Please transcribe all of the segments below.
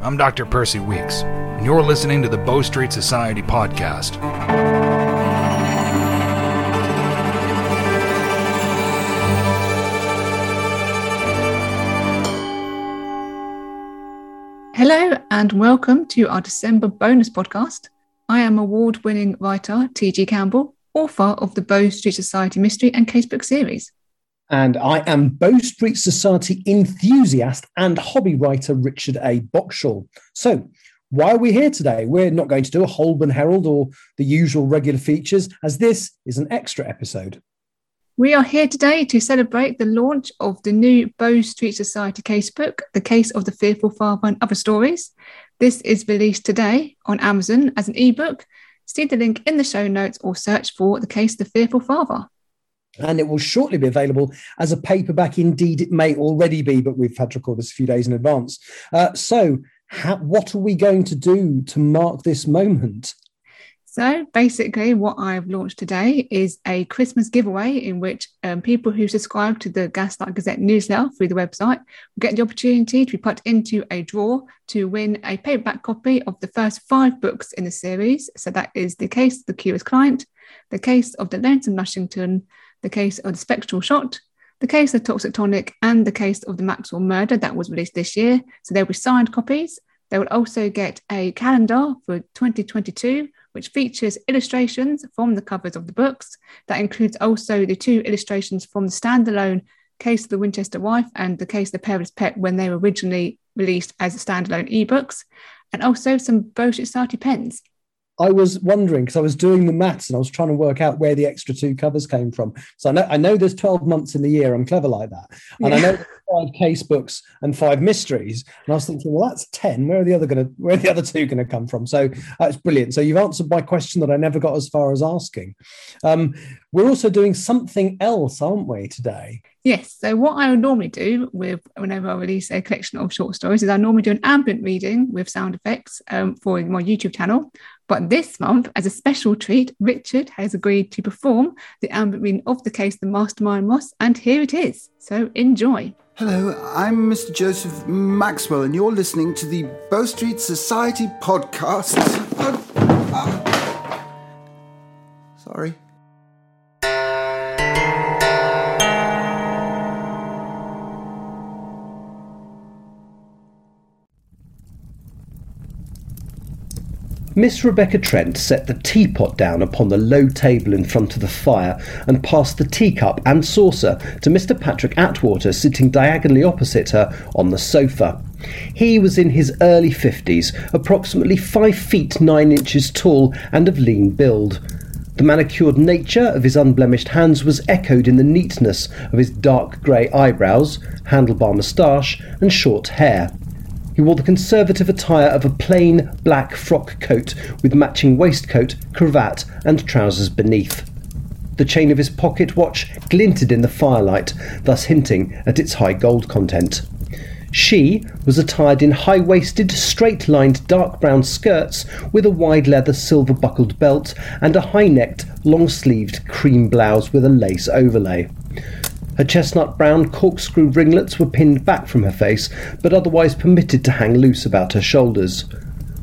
I'm Dr. Percy Weeks, and you're listening to the Bow Street Society podcast. Hello, and welcome to our December bonus podcast. I am award winning writer T.G. Campbell, author of the Bow Street Society Mystery and Casebook series. And I am Bow Street Society enthusiast and hobby writer Richard A. Boxshall. So, why are we here today? We're not going to do a Holborn Herald or the usual regular features, as this is an extra episode. We are here today to celebrate the launch of the new Bow Street Society casebook, The Case of the Fearful Father and Other Stories. This is released today on Amazon as an ebook. See the link in the show notes or search for The Case of the Fearful Father. And it will shortly be available as a paperback. Indeed, it may already be, but we've had to record this a few days in advance. Uh, so, what are we going to do to mark this moment? So basically, what I've launched today is a Christmas giveaway in which um, people who subscribe to the Gaslight Gazette newsletter through the website will get the opportunity to be put into a draw to win a paperback copy of the first five books in the series. So that is The Case of the Curious Client, The Case of the Lonesome Lushington, The Case of the Spectral Shot, the case of Toxic Tonic, and the case of the Maxwell murder that was released this year. So they'll be signed copies. They will also get a calendar for 2022 which features illustrations from the covers of the books. That includes also the two illustrations from the standalone Case of the Winchester Wife and the Case of the Paris Pet when they were originally released as standalone ebooks, and also some Bow Society pens. I was wondering because I was doing the maths and I was trying to work out where the extra two covers came from. So I know I know there's 12 months in the year. I'm clever like that. And yeah. I know five case books and five mysteries. And I was thinking, well, that's 10. Where are the other gonna where are the other two gonna come from? So that's brilliant. So you've answered my question that I never got as far as asking. Um, we're also doing something else, aren't we, today? Yes. So what I would normally do with whenever I release a collection of short stories is I normally do an ambient reading with sound effects um, for my YouTube channel. But this month, as a special treat, Richard has agreed to perform the ambient reading of the case, The Mastermind Moss, and here it is. So enjoy. Hello, I'm Mr. Joseph Maxwell, and you're listening to the Bow Street Society podcast. Uh, uh, sorry. Miss Rebecca Trent set the teapot down upon the low table in front of the fire and passed the teacup and saucer to Mr. Patrick Atwater sitting diagonally opposite her on the sofa. He was in his early fifties, approximately five feet nine inches tall and of lean build. The manicured nature of his unblemished hands was echoed in the neatness of his dark grey eyebrows, handlebar moustache, and short hair. He wore the conservative attire of a plain black frock coat with matching waistcoat, cravat, and trousers beneath. The chain of his pocket watch glinted in the firelight, thus hinting at its high gold content. She was attired in high waisted, straight lined dark brown skirts with a wide leather silver buckled belt and a high necked, long sleeved cream blouse with a lace overlay. Her chestnut brown corkscrew ringlets were pinned back from her face, but otherwise permitted to hang loose about her shoulders.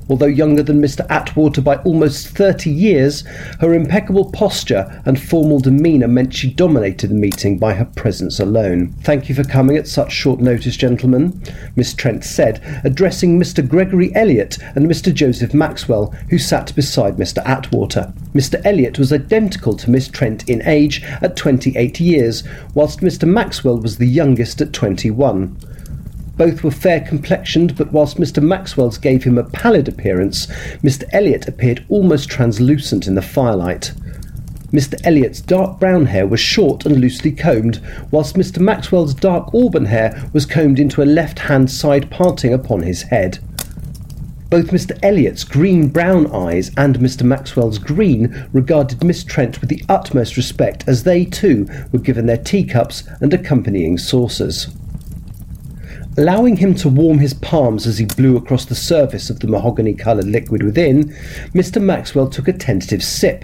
Although younger than Mr. Atwater by almost 30 years, her impeccable posture and formal demeanour meant she dominated the meeting by her presence alone. Thank you for coming at such short notice, gentlemen, Miss Trent said, addressing Mr. Gregory Elliot and Mr. Joseph Maxwell, who sat beside Mr. Atwater. Mr. Elliot was identical to Miss Trent in age at 28 years, whilst Mr. Maxwell was the youngest at 21. Both were fair complexioned, but whilst Mr. Maxwell's gave him a pallid appearance, Mr. Elliot appeared almost translucent in the firelight. Mr. Elliot's dark brown hair was short and loosely combed, whilst Mr. Maxwell's dark auburn hair was combed into a left hand side parting upon his head. Both Mr. Elliot's green brown eyes and Mr. Maxwell's green regarded Miss Trent with the utmost respect as they too were given their teacups and accompanying saucers. Allowing him to warm his palms as he blew across the surface of the mahogany coloured liquid within, Mr. Maxwell took a tentative sip.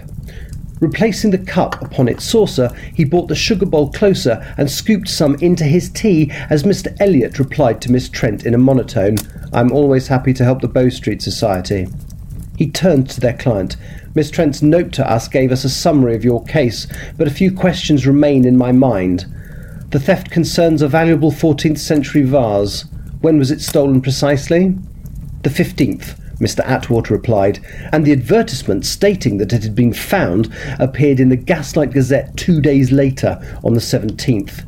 Replacing the cup upon its saucer, he brought the sugar bowl closer and scooped some into his tea as Mr. Elliot replied to Miss Trent in a monotone, I'm always happy to help the Bow Street Society. He turned to their client. Miss Trent's note to us gave us a summary of your case, but a few questions remain in my mind. The theft concerns a valuable 14th century vase. When was it stolen precisely? The 15th. Mr. Atwater replied, and the advertisement stating that it had been found appeared in the Gaslight Gazette two days later, on the 17th.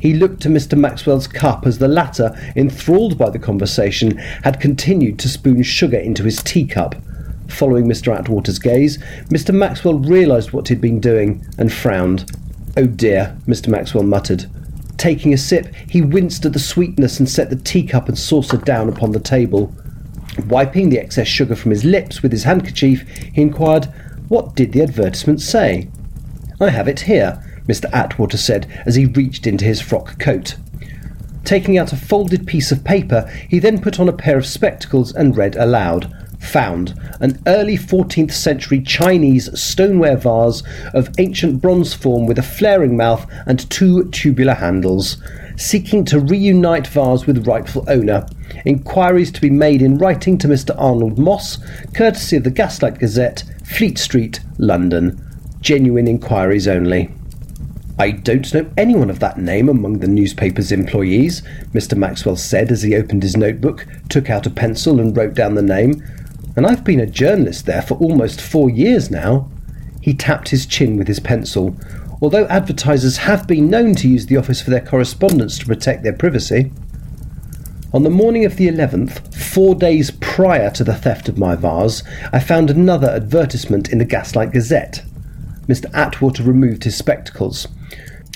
He looked to Mr. Maxwell's cup as the latter, enthralled by the conversation, had continued to spoon sugar into his teacup. Following Mr. Atwater's gaze, Mr. Maxwell realised what he'd been doing and frowned. Oh dear, Mr. Maxwell muttered. Taking a sip, he winced at the sweetness and set the teacup and saucer down upon the table. Wiping the excess sugar from his lips with his handkerchief, he inquired, What did the advertisement say? I have it here, Mr. Atwater said as he reached into his frock coat. Taking out a folded piece of paper, he then put on a pair of spectacles and read aloud. Found an early 14th century Chinese stoneware vase of ancient bronze form with a flaring mouth and two tubular handles seeking to reunite vase with rightful owner. Inquiries to be made in writing to Mr. Arnold Moss, courtesy of the Gaslight Gazette, Fleet Street, London. Genuine inquiries only. I don't know anyone of that name among the newspaper's employees, Mr. Maxwell said as he opened his notebook, took out a pencil, and wrote down the name. And I've been a journalist there for almost four years now. He tapped his chin with his pencil although advertisers have been known to use the office for their correspondence to protect their privacy. On the morning of the 11th, four days prior to the theft of my vase, I found another advertisement in the Gaslight Gazette. Mr. Atwater removed his spectacles.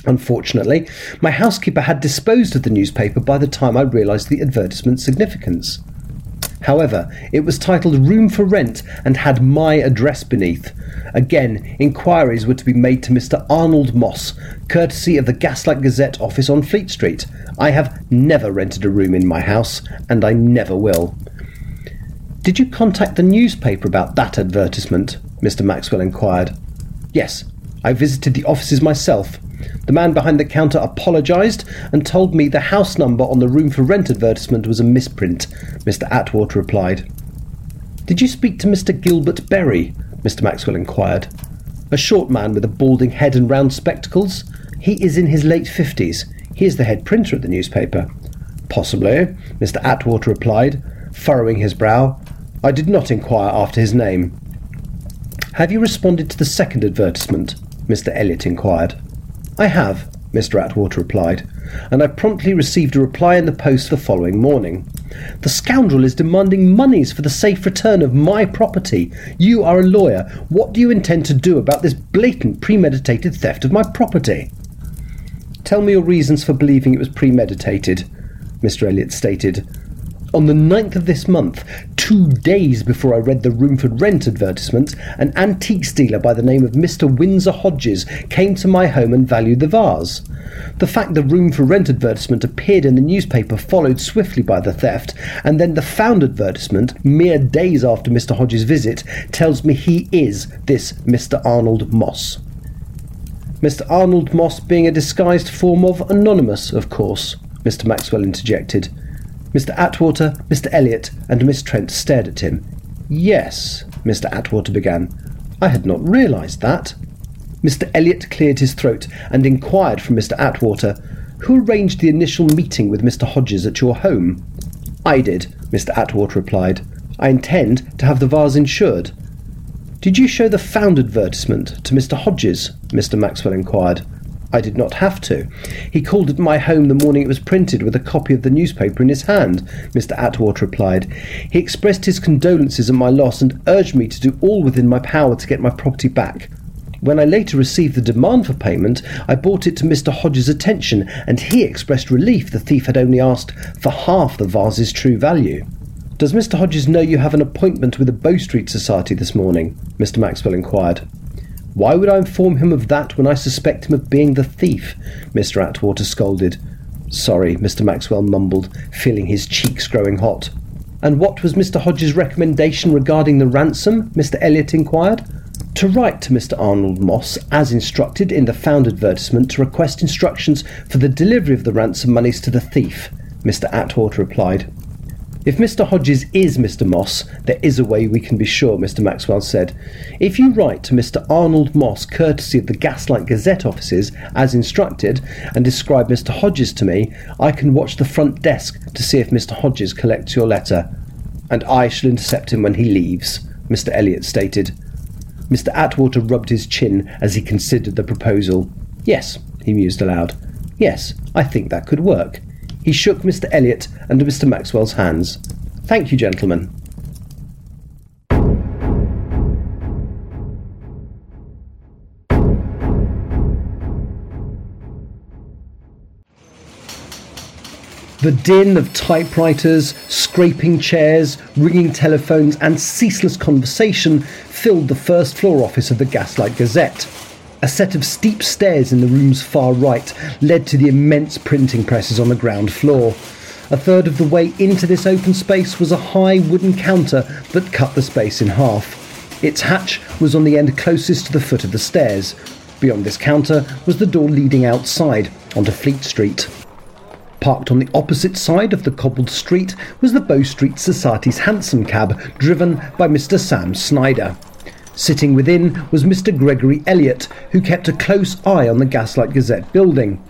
Unfortunately, my housekeeper had disposed of the newspaper by the time I realised the advertisement's significance. However, it was titled Room for Rent and had my address beneath. Again, inquiries were to be made to Mr. Arnold Moss, courtesy of the Gaslight Gazette office on Fleet Street. I have never rented a room in my house, and I never will. Did you contact the newspaper about that advertisement? Mr. Maxwell inquired. Yes, I visited the offices myself. The man behind the counter apologised and told me the house number on the room for rent advertisement was a misprint, Mr. Atwater replied. Did you speak to Mr. Gilbert Berry? Mr. Maxwell inquired. A short man with a balding head and round spectacles. He is in his late fifties. He is the head printer at the newspaper. Possibly, Mr. Atwater replied, furrowing his brow. I did not inquire after his name. Have you responded to the second advertisement? Mr. Elliot inquired. I have, Mr. Atwater replied, and I promptly received a reply in the post the following morning. The scoundrel is demanding monies for the safe return of my property. You are a lawyer. What do you intend to do about this blatant premeditated theft of my property? Tell me your reasons for believing it was premeditated, Mr. Elliot stated, on the 9th of this month, two days before I read the room for rent advertisement, an antiques dealer by the name of Mr. Windsor Hodges came to my home and valued the vase. The fact the room for rent advertisement appeared in the newspaper followed swiftly by the theft, and then the found advertisement, mere days after Mr. Hodges' visit, tells me he is this Mr. Arnold Moss. Mr. Arnold Moss being a disguised form of Anonymous, of course, Mr. Maxwell interjected. Mr. Atwater, Mr. Elliot, and Miss Trent stared at him. Yes, Mr. Atwater began. I had not realised that. Mr. Elliot cleared his throat and inquired from Mr. Atwater, Who arranged the initial meeting with Mr. Hodges at your home? I did, Mr. Atwater replied. I intend to have the vase insured. Did you show the found advertisement to Mr. Hodges? Mr. Maxwell inquired. I did not have to. He called at my home the morning it was printed with a copy of the newspaper in his hand, Mr. Atwater replied. He expressed his condolences at my loss and urged me to do all within my power to get my property back. When I later received the demand for payment, I brought it to Mr. Hodges' attention, and he expressed relief the thief had only asked for half the vase's true value. Does Mr. Hodges know you have an appointment with the Bow Street Society this morning? Mr. Maxwell inquired. Why would I inform him of that when I suspect him of being the thief? Mr. Atwater scolded. Sorry, Mr. Maxwell mumbled, feeling his cheeks growing hot. And what was Mr. Hodges' recommendation regarding the ransom? Mr. Elliot inquired. to write to Mr. Arnold Moss as instructed in the found advertisement to request instructions for the delivery of the ransom monies to the thief, Mr. Atwater replied. If Mr. Hodges is Mr. Moss, there is a way we can be sure, Mr. Maxwell said. If you write to Mr. Arnold Moss, courtesy of the Gaslight Gazette offices, as instructed, and describe Mr. Hodges to me, I can watch the front desk to see if Mr. Hodges collects your letter. And I shall intercept him when he leaves, Mr. Elliot stated. Mr. Atwater rubbed his chin as he considered the proposal. Yes, he mused aloud. Yes, I think that could work. He shook Mr. Elliot and Mr. Maxwell's hands. Thank you, gentlemen. The din of typewriters, scraping chairs, ringing telephones, and ceaseless conversation filled the first floor office of the Gaslight Gazette. A set of steep stairs in the room's far right led to the immense printing presses on the ground floor. A third of the way into this open space was a high wooden counter that cut the space in half. Its hatch was on the end closest to the foot of the stairs. Beyond this counter was the door leading outside onto Fleet Street. Parked on the opposite side of the cobbled street was the Bow Street Society's hansom cab, driven by Mr. Sam Snyder. Sitting within was Mr. Gregory Elliot, who kept a close eye on the Gaslight Gazette building.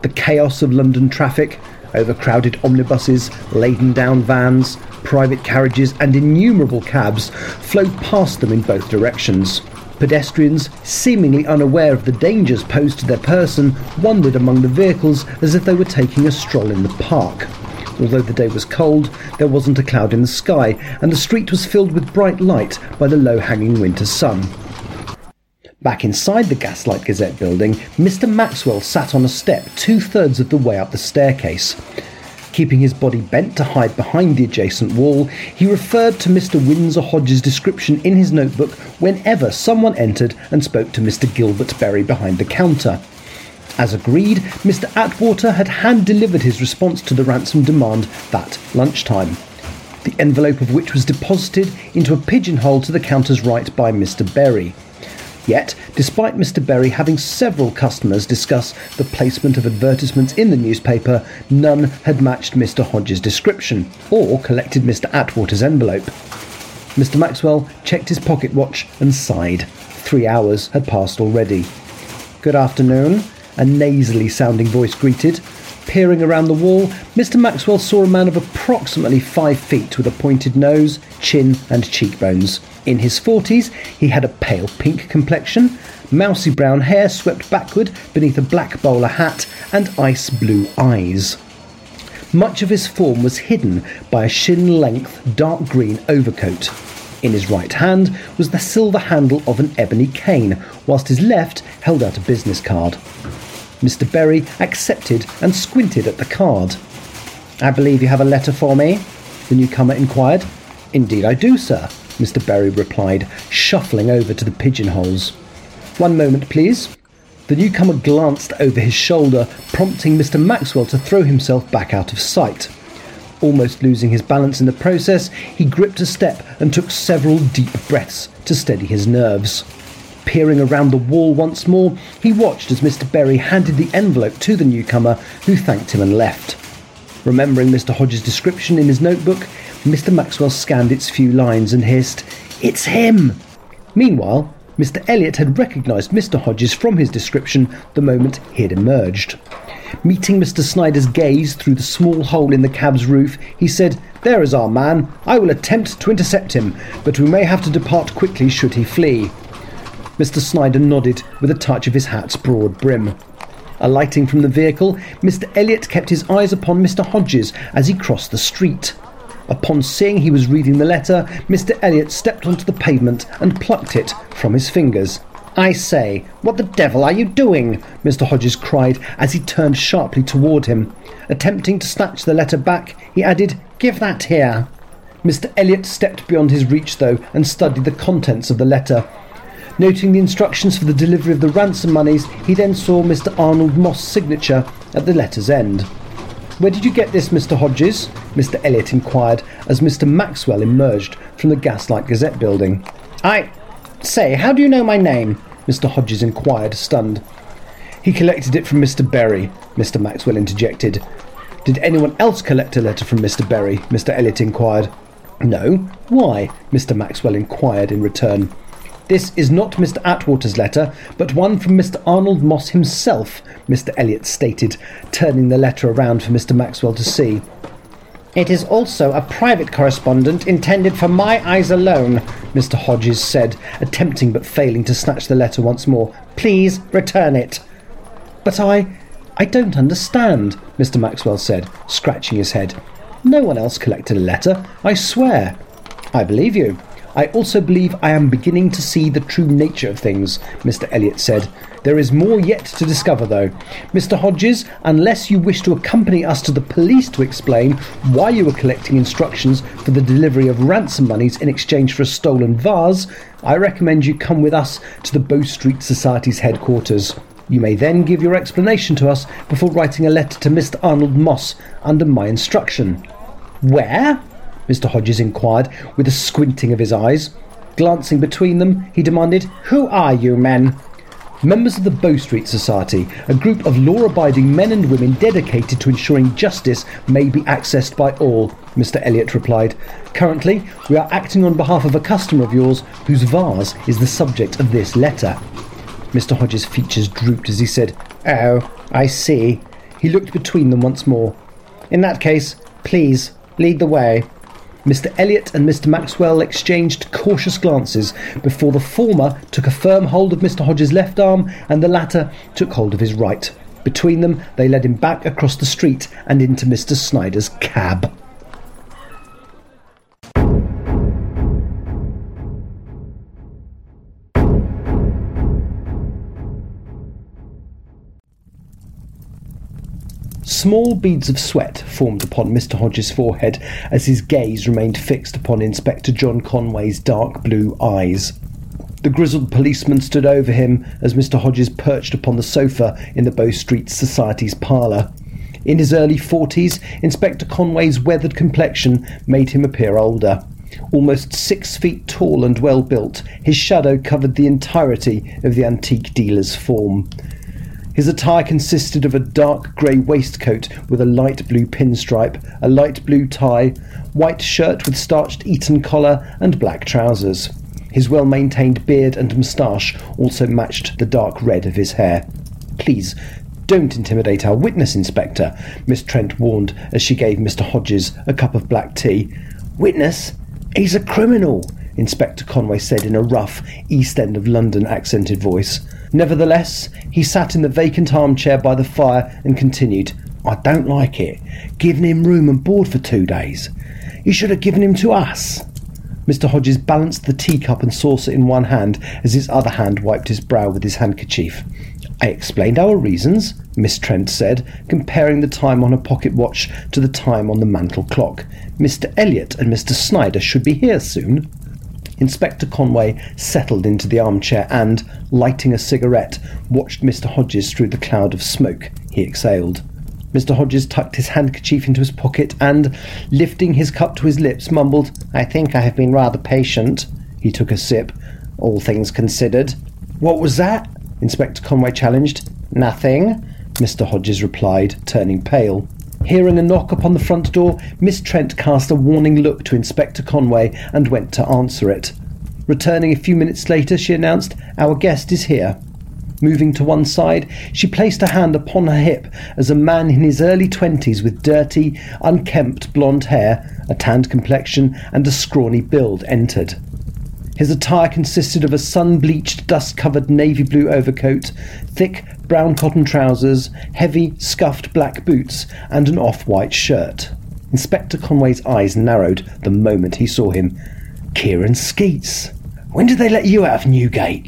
The chaos of London traffic, overcrowded omnibuses, laden down vans, private carriages, and innumerable cabs flowed past them in both directions. Pedestrians, seemingly unaware of the dangers posed to their person, wandered among the vehicles as if they were taking a stroll in the park. Although the day was cold, there wasn't a cloud in the sky, and the street was filled with bright light by the low hanging winter sun. Back inside the Gaslight Gazette building, Mr. Maxwell sat on a step two thirds of the way up the staircase. Keeping his body bent to hide behind the adjacent wall, he referred to Mr. Windsor Hodges' description in his notebook whenever someone entered and spoke to Mr. Gilbert Berry behind the counter. As agreed, Mr. Atwater had hand delivered his response to the ransom demand that lunchtime, the envelope of which was deposited into a pigeonhole to the counter's right by Mr. Berry. Yet, despite Mr. Berry having several customers discuss the placement of advertisements in the newspaper, none had matched Mr. Hodges' description or collected Mr. Atwater's envelope. Mr. Maxwell checked his pocket watch and sighed. Three hours had passed already. Good afternoon, a nasally sounding voice greeted. Peering around the wall, Mr. Maxwell saw a man of approximately five feet with a pointed nose, chin, and cheekbones. In his forties, he had a pale pink complexion, mousy brown hair swept backward beneath a black bowler hat, and ice blue eyes. Much of his form was hidden by a shin length dark green overcoat. In his right hand was the silver handle of an ebony cane, whilst his left held out a business card. Mr. Berry accepted and squinted at the card. I believe you have a letter for me? The newcomer inquired. Indeed, I do, sir, Mr. Berry replied, shuffling over to the pigeonholes. One moment, please. The newcomer glanced over his shoulder, prompting Mr. Maxwell to throw himself back out of sight. Almost losing his balance in the process, he gripped a step and took several deep breaths to steady his nerves. Peering around the wall once more, he watched as Mr. Berry handed the envelope to the newcomer, who thanked him and left. Remembering Mr. Hodges' description in his notebook, Mr. Maxwell scanned its few lines and hissed, It's him! Meanwhile, Mr. Elliot had recognised Mr. Hodges from his description the moment he had emerged. Meeting Mr. Snyder's gaze through the small hole in the cab's roof, he said, There is our man. I will attempt to intercept him, but we may have to depart quickly should he flee. Mr. Snyder nodded with a touch of his hat's broad brim. Alighting from the vehicle, Mr. Elliot kept his eyes upon Mr. Hodges as he crossed the street. Upon seeing he was reading the letter, Mr. Elliot stepped onto the pavement and plucked it from his fingers. I say, what the devil are you doing? Mr. Hodges cried as he turned sharply toward him. Attempting to snatch the letter back, he added, Give that here. Mr. Elliot stepped beyond his reach, though, and studied the contents of the letter. Noting the instructions for the delivery of the ransom monies, he then saw Mr. Arnold Moss' signature at the letter's end. Where did you get this, Mr. Hodges? Mr. Elliot inquired as Mr. Maxwell emerged from the Gaslight Gazette building. I. Say, how do you know my name? Mr. Hodges inquired, stunned. He collected it from Mr. Berry, Mr. Maxwell interjected. Did anyone else collect a letter from Mr. Berry? Mr. Elliot inquired. No. Why? Mr. Maxwell inquired in return. This is not Mr. Atwater's letter, but one from Mr. Arnold Moss himself, Mr. Elliot stated, turning the letter around for Mr. Maxwell to see. It is also a private correspondent intended for my eyes alone, Mr. Hodges said, attempting but failing to snatch the letter once more. Please return it. But I. I don't understand, Mr. Maxwell said, scratching his head. No one else collected a letter, I swear. I believe you. I also believe I am beginning to see the true nature of things, Mr. Elliot said. There is more yet to discover, though. Mr. Hodges, unless you wish to accompany us to the police to explain why you were collecting instructions for the delivery of ransom monies in exchange for a stolen vase, I recommend you come with us to the Bow Street Society's headquarters. You may then give your explanation to us before writing a letter to Mr. Arnold Moss under my instruction. Where? Mr. Hodges inquired, with a squinting of his eyes. Glancing between them, he demanded, Who are you men? Members of the Bow Street Society, a group of law abiding men and women dedicated to ensuring justice may be accessed by all, Mr. Elliot replied. Currently, we are acting on behalf of a customer of yours whose vase is the subject of this letter. Mr. Hodges' features drooped as he said, Oh, I see. He looked between them once more. In that case, please, lead the way. Mr. Elliot and Mr. Maxwell exchanged cautious glances before the former took a firm hold of Mr. Hodges' left arm and the latter took hold of his right. Between them, they led him back across the street and into Mr. Snyder's cab. Small beads of sweat formed upon Mr. Hodges' forehead as his gaze remained fixed upon Inspector John Conway's dark blue eyes. The grizzled policeman stood over him as Mr. Hodges perched upon the sofa in the Bow Street Society's parlour. In his early forties, Inspector Conway's weathered complexion made him appear older. Almost six feet tall and well built, his shadow covered the entirety of the antique dealer's form. His attire consisted of a dark grey waistcoat with a light blue pinstripe, a light blue tie, white shirt with starched Eton collar, and black trousers. His well maintained beard and moustache also matched the dark red of his hair. Please, don't intimidate our witness, Inspector, Miss Trent warned as she gave Mr. Hodges a cup of black tea. Witness? He's a criminal, Inspector Conway said in a rough, East End of London accented voice. Nevertheless, he sat in the vacant armchair by the fire and continued, I don't like it. Giving him room and board for two days. You should have given him to us. Mr. Hodges balanced the teacup and saucer in one hand as his other hand wiped his brow with his handkerchief. I explained our reasons, Miss Trent said, comparing the time on her pocket watch to the time on the mantel clock. Mr. Elliot and Mr. Snyder should be here soon. Inspector Conway settled into the armchair and, lighting a cigarette, watched Mr. Hodges through the cloud of smoke he exhaled. Mr. Hodges tucked his handkerchief into his pocket and, lifting his cup to his lips, mumbled, I think I have been rather patient. He took a sip, all things considered. What was that? Inspector Conway challenged. Nothing, Mr. Hodges replied, turning pale. Hearing a knock upon the front door, Miss Trent cast a warning look to Inspector Conway and went to answer it. Returning a few minutes later, she announced, Our guest is here. Moving to one side, she placed a hand upon her hip as a man in his early twenties with dirty, unkempt blonde hair, a tanned complexion, and a scrawny build entered. His attire consisted of a sun bleached, dust covered navy blue overcoat, thick brown cotton trousers, heavy, scuffed black boots, and an off white shirt. Inspector Conway's eyes narrowed the moment he saw him. Kieran Skeets. When did they let you out of Newgate?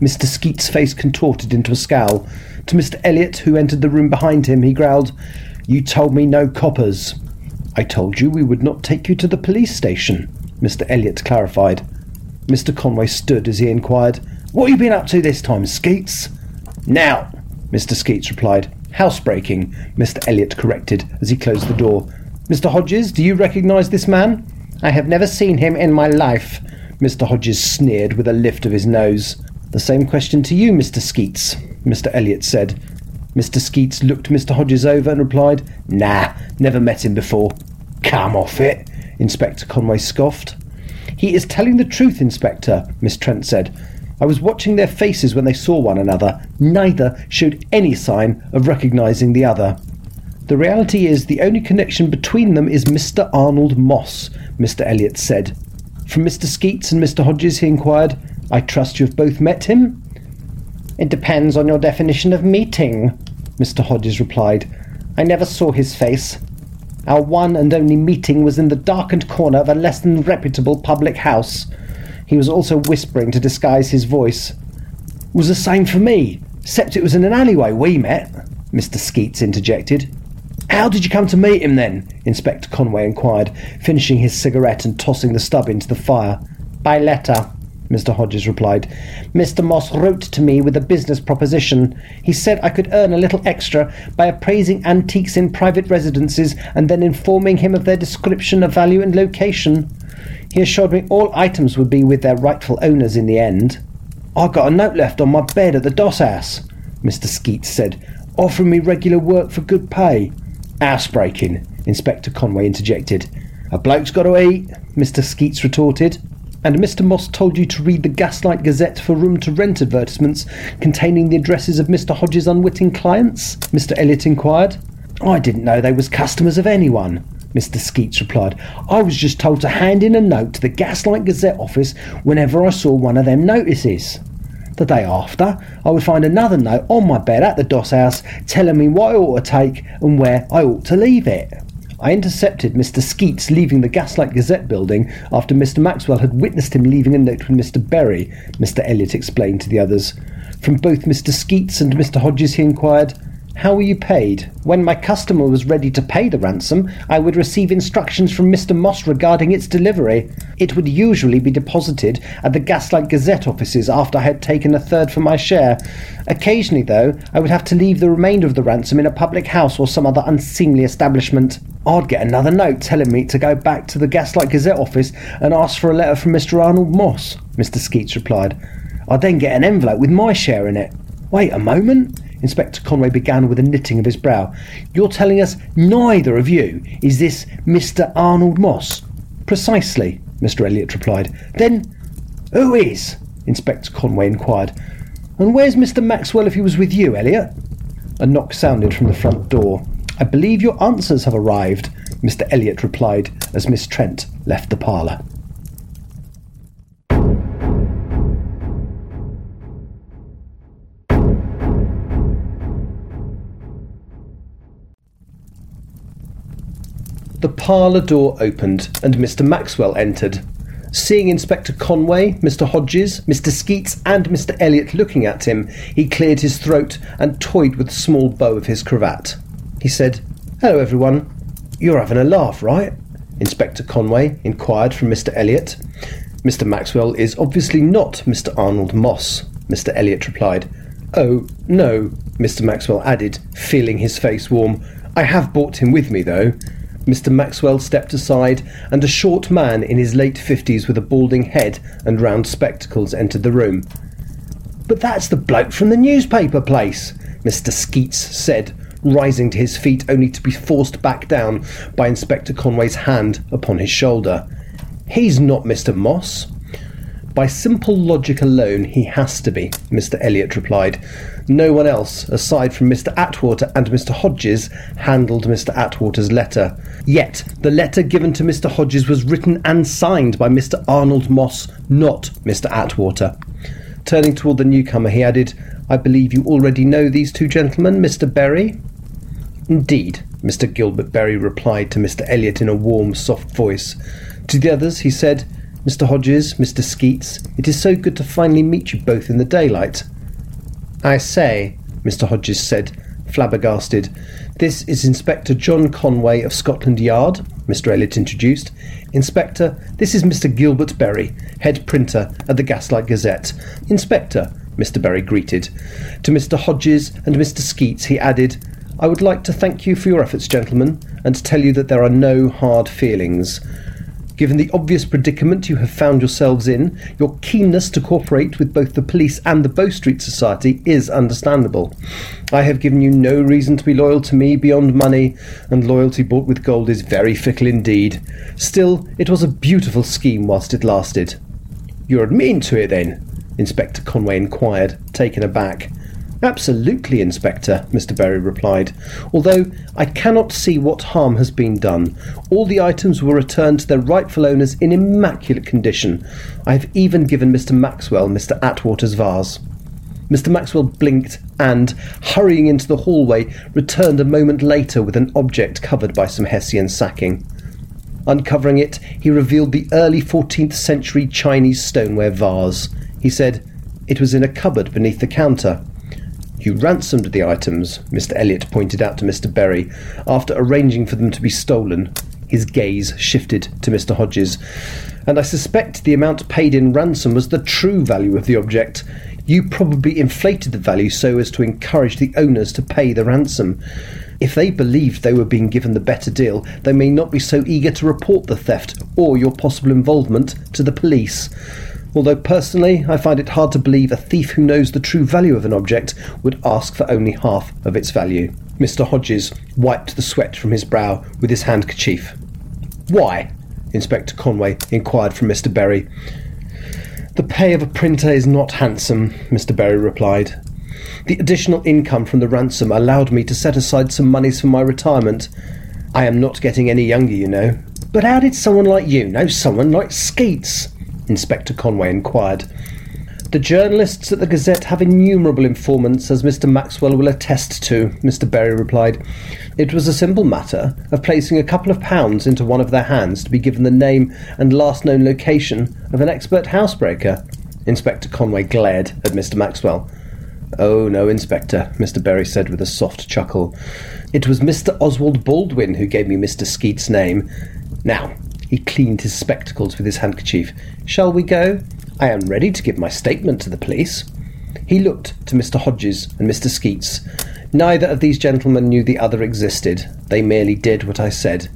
Mr. Skeets' face contorted into a scowl. To Mr. Elliot, who entered the room behind him, he growled, You told me no coppers. I told you we would not take you to the police station, Mr. Elliot clarified. Mr. Conway stood as he inquired, What you been up to this time, Skeets? Now, Mr. Skeets replied. Housebreaking, Mr. Elliot corrected as he closed the door. Mr. Hodges, do you recognise this man? I have never seen him in my life, Mr. Hodges sneered with a lift of his nose. The same question to you, Mr. Skeets, Mr. Elliot said. Mr. Skeets looked Mr. Hodges over and replied, Nah, never met him before. Come off it, Inspector Conway scoffed. He is telling the truth, Inspector, Miss Trent said. I was watching their faces when they saw one another. Neither showed any sign of recognizing the other. The reality is the only connection between them is Mr. Arnold Moss, Mr. Elliot said. From Mr. Skeets and Mr. Hodges, he inquired, I trust you have both met him? It depends on your definition of meeting, Mr. Hodges replied. I never saw his face. Our one and only meeting was in the darkened corner of a less than reputable public house. He was also whispering to disguise his voice. Was the same for me, except it was in an alleyway we met, Mr. Skeets interjected. How did you come to meet him then? Inspector Conway inquired, finishing his cigarette and tossing the stub into the fire. By letter, Mr. Hodges replied. Mr. Moss wrote to me with a business proposition. He said I could earn a little extra by appraising antiques in private residences and then informing him of their description of value and location. He assured me all items would be with their rightful owners in the end. I got a note left on my bed at the Doss House, Mr. Skeets said, offering me regular work for good pay. Housebreaking, Inspector Conway interjected. A bloke's got to eat, Mr. Skeets retorted. And Mr. Moss told you to read the Gaslight Gazette for room to rent advertisements containing the addresses of Mr. Hodges' unwitting clients? Mr. Elliot inquired. I didn't know they was customers of anyone, Mr. Skeets replied. I was just told to hand in a note to the Gaslight Gazette office whenever I saw one of them notices. The day after, I would find another note on my bed at the Doss House telling me what I ought to take and where I ought to leave it. I intercepted Mr. Skeets leaving the Gaslight Gazette building after Mr. Maxwell had witnessed him leaving a note with Mr. Berry, Mr. Elliot explained to the others. From both Mr. Skeets and Mr. Hodges he inquired, How were you paid? When my customer was ready to pay the ransom, I would receive instructions from Mr. Moss regarding its delivery. It would usually be deposited at the Gaslight Gazette offices after I had taken a third for my share. Occasionally, though, I would have to leave the remainder of the ransom in a public house or some other unseemly establishment. I'd get another note telling me to go back to the Gaslight Gazette office and ask for a letter from Mr. Arnold Moss, Mr. Skeets replied. I'd then get an envelope with my share in it. Wait a moment. Inspector Conway began with a knitting of his brow. You're telling us neither of you is this Mr. Arnold Moss? Precisely, Mr. Elliot replied. Then who is? Inspector Conway inquired. And where's Mr. Maxwell if he was with you, Elliot? A knock sounded from the front door. I believe your answers have arrived, Mr. Elliot replied as Miss Trent left the parlour. The parlour door opened and Mr. Maxwell entered. Seeing Inspector Conway, Mr. Hodges, Mr. Skeets, and Mr. Elliot looking at him, he cleared his throat and toyed with the small bow of his cravat. He said, Hello, everyone. You're having a laugh, right? Inspector Conway inquired from Mr. Elliot. Mr. Maxwell is obviously not Mr. Arnold Moss, Mr. Elliot replied. Oh, no, Mr. Maxwell added, feeling his face warm. I have brought him with me, though. Mr. Maxwell stepped aside, and a short man in his late fifties with a balding head and round spectacles entered the room. But that's the bloke from the newspaper place, Mr. Skeets said, rising to his feet only to be forced back down by Inspector Conway's hand upon his shoulder. He's not Mr. Moss. By simple logic alone, he has to be, Mr. Elliot replied. No one else, aside from Mr. Atwater and Mr. Hodges, handled Mr. Atwater's letter. Yet, the letter given to Mr. Hodges was written and signed by Mr. Arnold Moss, not Mr. Atwater. Turning toward the newcomer, he added, I believe you already know these two gentlemen, Mr. Berry? Indeed, Mr. Gilbert Berry replied to Mr. Elliot in a warm, soft voice. To the others, he said, Mr. Hodges, Mr. Skeets, it is so good to finally meet you both in the daylight. I say, Mr. Hodges said, flabbergasted. This is Inspector John Conway of Scotland Yard, Mr. Elliot introduced. Inspector, this is Mr. Gilbert Berry, head printer at the Gaslight Gazette. Inspector, Mr. Berry greeted. To Mr. Hodges and Mr. Skeets he added, I would like to thank you for your efforts, gentlemen, and to tell you that there are no hard feelings. Given the obvious predicament you have found yourselves in, your keenness to cooperate with both the police and the Bow Street Society is understandable. I have given you no reason to be loyal to me beyond money, and loyalty bought with gold is very fickle indeed. Still, it was a beautiful scheme whilst it lasted. You're admitting to it then? Inspector Conway inquired, taken aback. Absolutely, Inspector, Mr. Berry replied, although I cannot see what harm has been done. All the items were returned to their rightful owners in immaculate condition. I have even given Mr. Maxwell Mr. Atwater's vase. Mr. Maxwell blinked and, hurrying into the hallway, returned a moment later with an object covered by some Hessian sacking. Uncovering it, he revealed the early 14th century Chinese stoneware vase. He said, It was in a cupboard beneath the counter. You ransomed the items, Mr. Elliot pointed out to Mr. Berry, after arranging for them to be stolen. His gaze shifted to Mr. Hodges. And I suspect the amount paid in ransom was the true value of the object. You probably inflated the value so as to encourage the owners to pay the ransom. If they believed they were being given the better deal, they may not be so eager to report the theft or your possible involvement to the police although personally I find it hard to believe a thief who knows the true value of an object would ask for only half of its value. Mr. Hodges wiped the sweat from his brow with his handkerchief. Why? Inspector Conway inquired from Mr. Berry. The pay of a printer is not handsome, Mr. Berry replied. The additional income from the ransom allowed me to set aside some monies for my retirement. I am not getting any younger, you know. But how did someone like you know someone like Skeets? Inspector Conway inquired. The journalists at the Gazette have innumerable informants, as Mr. Maxwell will attest to, Mr. Berry replied. It was a simple matter of placing a couple of pounds into one of their hands to be given the name and last known location of an expert housebreaker. Inspector Conway glared at Mr. Maxwell. Oh, no, Inspector, Mr. Berry said with a soft chuckle. It was Mr. Oswald Baldwin who gave me Mr. Skeet's name. Now, he cleaned his spectacles with his handkerchief. Shall we go? I am ready to give my statement to the police. He looked to Mr. Hodges and Mr. Skeets. Neither of these gentlemen knew the other existed. They merely did what I said.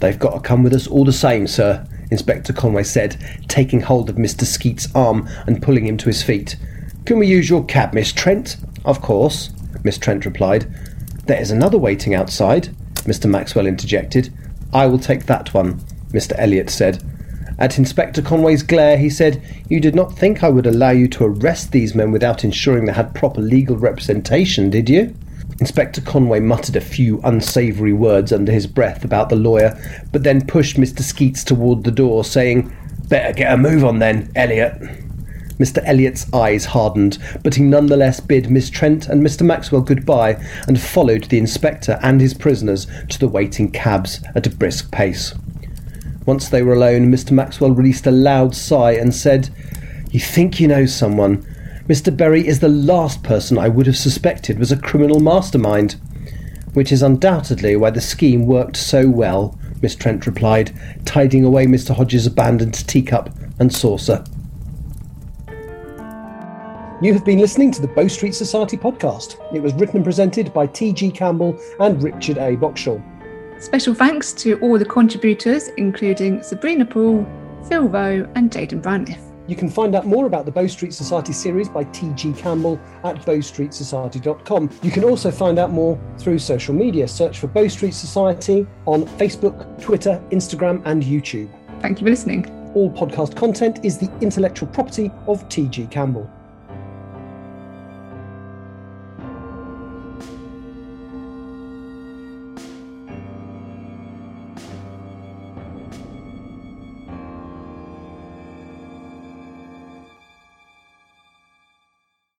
They've got to come with us all the same, sir, Inspector Conway said, taking hold of Mr. Skeet's arm and pulling him to his feet. Can we use your cab, Miss Trent? Of course, Miss Trent replied. There is another waiting outside, Mr. Maxwell interjected. I will take that one, Mr. Elliot said. At Inspector Conway's glare, he said, You did not think I would allow you to arrest these men without ensuring they had proper legal representation, did you? Inspector Conway muttered a few unsavoury words under his breath about the lawyer, but then pushed Mr. Skeets toward the door, saying, Better get a move on then, Elliot. Mr. Elliot's eyes hardened, but he nonetheless bid Miss Trent and Mr. Maxwell goodbye and followed the inspector and his prisoners to the waiting cabs at a brisk pace. Once they were alone, Mr. Maxwell released a loud sigh and said, You think you know someone. Mr. Berry is the last person I would have suspected was a criminal mastermind. Which is undoubtedly why the scheme worked so well, Miss Trent replied, tidying away Mr. Hodges' abandoned teacup and saucer. You have been listening to the Bow Street Society podcast. It was written and presented by T.G. Campbell and Richard A. Boxshall. Special thanks to all the contributors, including Sabrina Poole, Phil Rowe, and Jaden Brandliff. You can find out more about the Bow Street Society series by T.G. Campbell at bowstreetsociety.com. You can also find out more through social media. Search for Bow Street Society on Facebook, Twitter, Instagram, and YouTube. Thank you for listening. All podcast content is the intellectual property of T.G. Campbell.